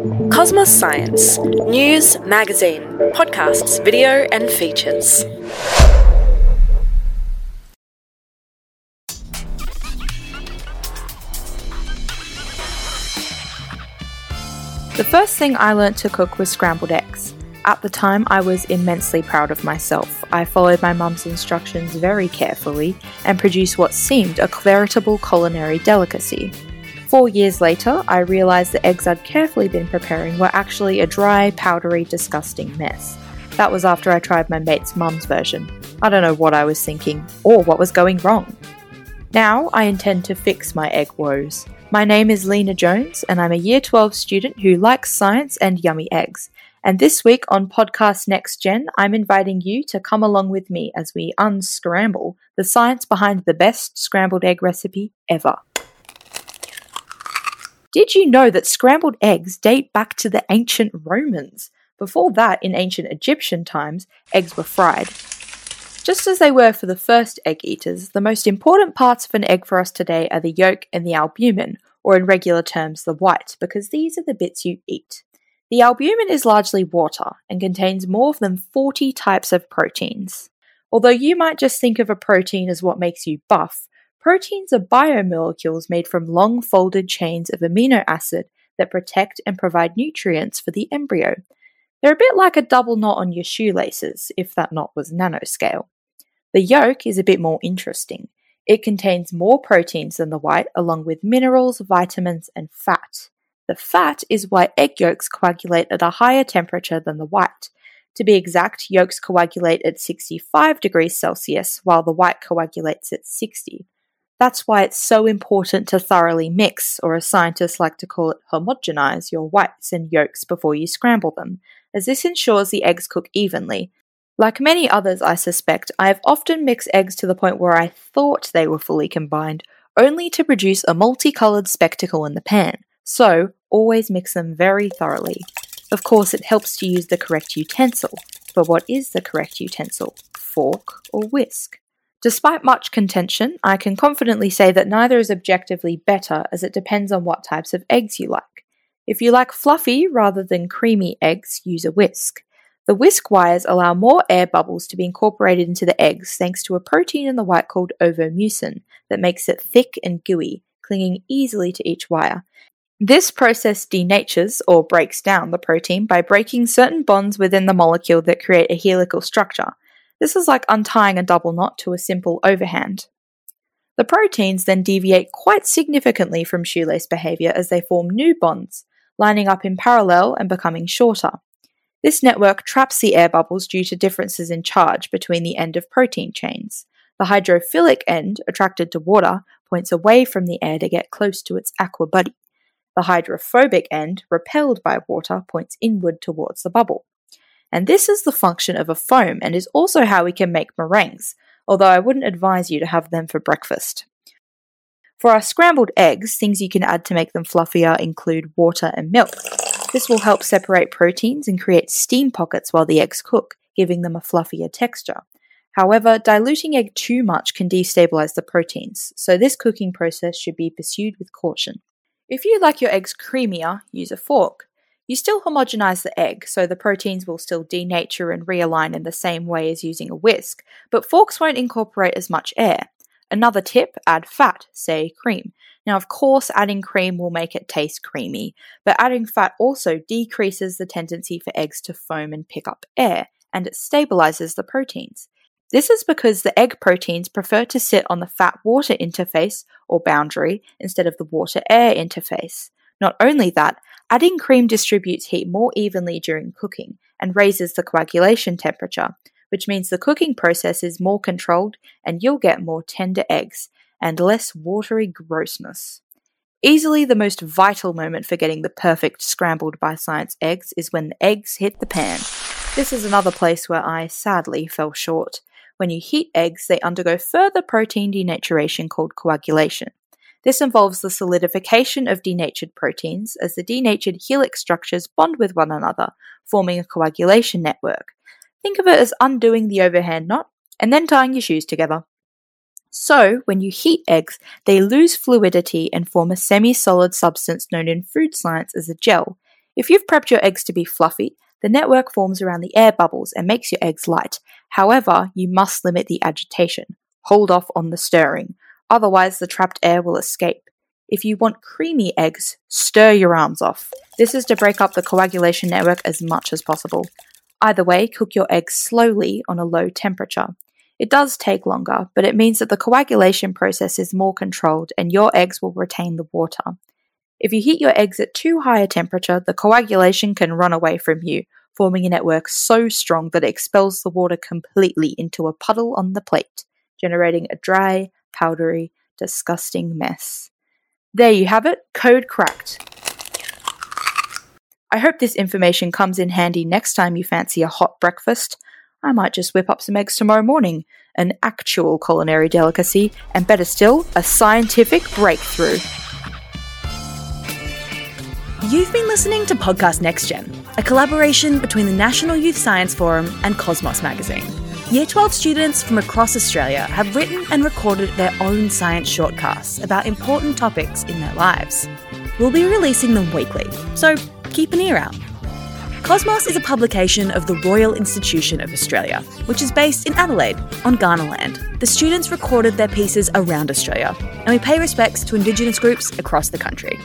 Cosmos Science news, magazine, podcasts, video, and features. The first thing I learnt to cook was scrambled eggs. At the time, I was immensely proud of myself. I followed my mum's instructions very carefully and produced what seemed a veritable culinary delicacy. Four years later, I realised the eggs I'd carefully been preparing were actually a dry, powdery, disgusting mess. That was after I tried my mate's mum's version. I don't know what I was thinking, or what was going wrong. Now I intend to fix my egg woes. My name is Lina Jones, and I'm a Year 12 student who likes science and yummy eggs. And this week on Podcast Next Gen, I'm inviting you to come along with me as we unscramble the science behind the best scrambled egg recipe ever. Did you know that scrambled eggs date back to the ancient Romans? Before that, in ancient Egyptian times, eggs were fried. Just as they were for the first egg eaters, the most important parts of an egg for us today are the yolk and the albumen, or in regular terms, the white, because these are the bits you eat. The albumen is largely water and contains more than 40 types of proteins. Although you might just think of a protein as what makes you buff, Proteins are biomolecules made from long folded chains of amino acid that protect and provide nutrients for the embryo. They're a bit like a double knot on your shoelaces, if that knot was nanoscale. The yolk is a bit more interesting. It contains more proteins than the white, along with minerals, vitamins, and fat. The fat is why egg yolks coagulate at a higher temperature than the white. To be exact, yolks coagulate at 65 degrees Celsius, while the white coagulates at 60. That's why it's so important to thoroughly mix, or as scientists like to call it, homogenize your whites and yolks before you scramble them, as this ensures the eggs cook evenly. Like many others, I suspect, I have often mixed eggs to the point where I thought they were fully combined, only to produce a multicolored spectacle in the pan. So, always mix them very thoroughly. Of course, it helps to use the correct utensil. But what is the correct utensil? Fork or whisk? Despite much contention, I can confidently say that neither is objectively better as it depends on what types of eggs you like. If you like fluffy rather than creamy eggs, use a whisk. The whisk wires allow more air bubbles to be incorporated into the eggs thanks to a protein in the white called ovomucin that makes it thick and gooey, clinging easily to each wire. This process denatures or breaks down the protein by breaking certain bonds within the molecule that create a helical structure, this is like untying a double knot to a simple overhand. The proteins then deviate quite significantly from shoelace behavior as they form new bonds, lining up in parallel and becoming shorter. This network traps the air bubbles due to differences in charge between the end of protein chains. The hydrophilic end, attracted to water, points away from the air to get close to its aqua buddy. The hydrophobic end, repelled by water, points inward towards the bubble. And this is the function of a foam and is also how we can make meringues, although I wouldn't advise you to have them for breakfast. For our scrambled eggs, things you can add to make them fluffier include water and milk. This will help separate proteins and create steam pockets while the eggs cook, giving them a fluffier texture. However, diluting egg too much can destabilize the proteins, so this cooking process should be pursued with caution. If you like your eggs creamier, use a fork. You still homogenize the egg, so the proteins will still denature and realign in the same way as using a whisk, but forks won't incorporate as much air. Another tip add fat, say cream. Now, of course, adding cream will make it taste creamy, but adding fat also decreases the tendency for eggs to foam and pick up air, and it stabilizes the proteins. This is because the egg proteins prefer to sit on the fat water interface or boundary instead of the water air interface. Not only that, adding cream distributes heat more evenly during cooking and raises the coagulation temperature, which means the cooking process is more controlled and you'll get more tender eggs and less watery grossness. Easily the most vital moment for getting the perfect scrambled by science eggs is when the eggs hit the pan. This is another place where I sadly fell short. When you heat eggs, they undergo further protein denaturation called coagulation. This involves the solidification of denatured proteins as the denatured helix structures bond with one another, forming a coagulation network. Think of it as undoing the overhand knot and then tying your shoes together. So, when you heat eggs, they lose fluidity and form a semi solid substance known in food science as a gel. If you've prepped your eggs to be fluffy, the network forms around the air bubbles and makes your eggs light. However, you must limit the agitation. Hold off on the stirring, otherwise, the trapped air will escape. If you want creamy eggs, stir your arms off. This is to break up the coagulation network as much as possible. Either way, cook your eggs slowly on a low temperature. It does take longer, but it means that the coagulation process is more controlled and your eggs will retain the water. If you heat your eggs at too high a temperature, the coagulation can run away from you, forming a network so strong that it expels the water completely into a puddle on the plate, generating a dry, powdery, disgusting mess. There you have it, code cracked. I hope this information comes in handy next time you fancy a hot breakfast. I might just whip up some eggs tomorrow morning, an actual culinary delicacy, and better still, a scientific breakthrough. You've been listening to Podcast Next Gen, a collaboration between the National Youth Science Forum and Cosmos magazine. Year 12 students from across Australia have written and recorded their own science shortcasts about important topics in their lives. We'll be releasing them weekly, so keep an ear out. Cosmos is a publication of the Royal Institution of Australia, which is based in Adelaide on Kaurna land. The students recorded their pieces around Australia, and we pay respects to Indigenous groups across the country.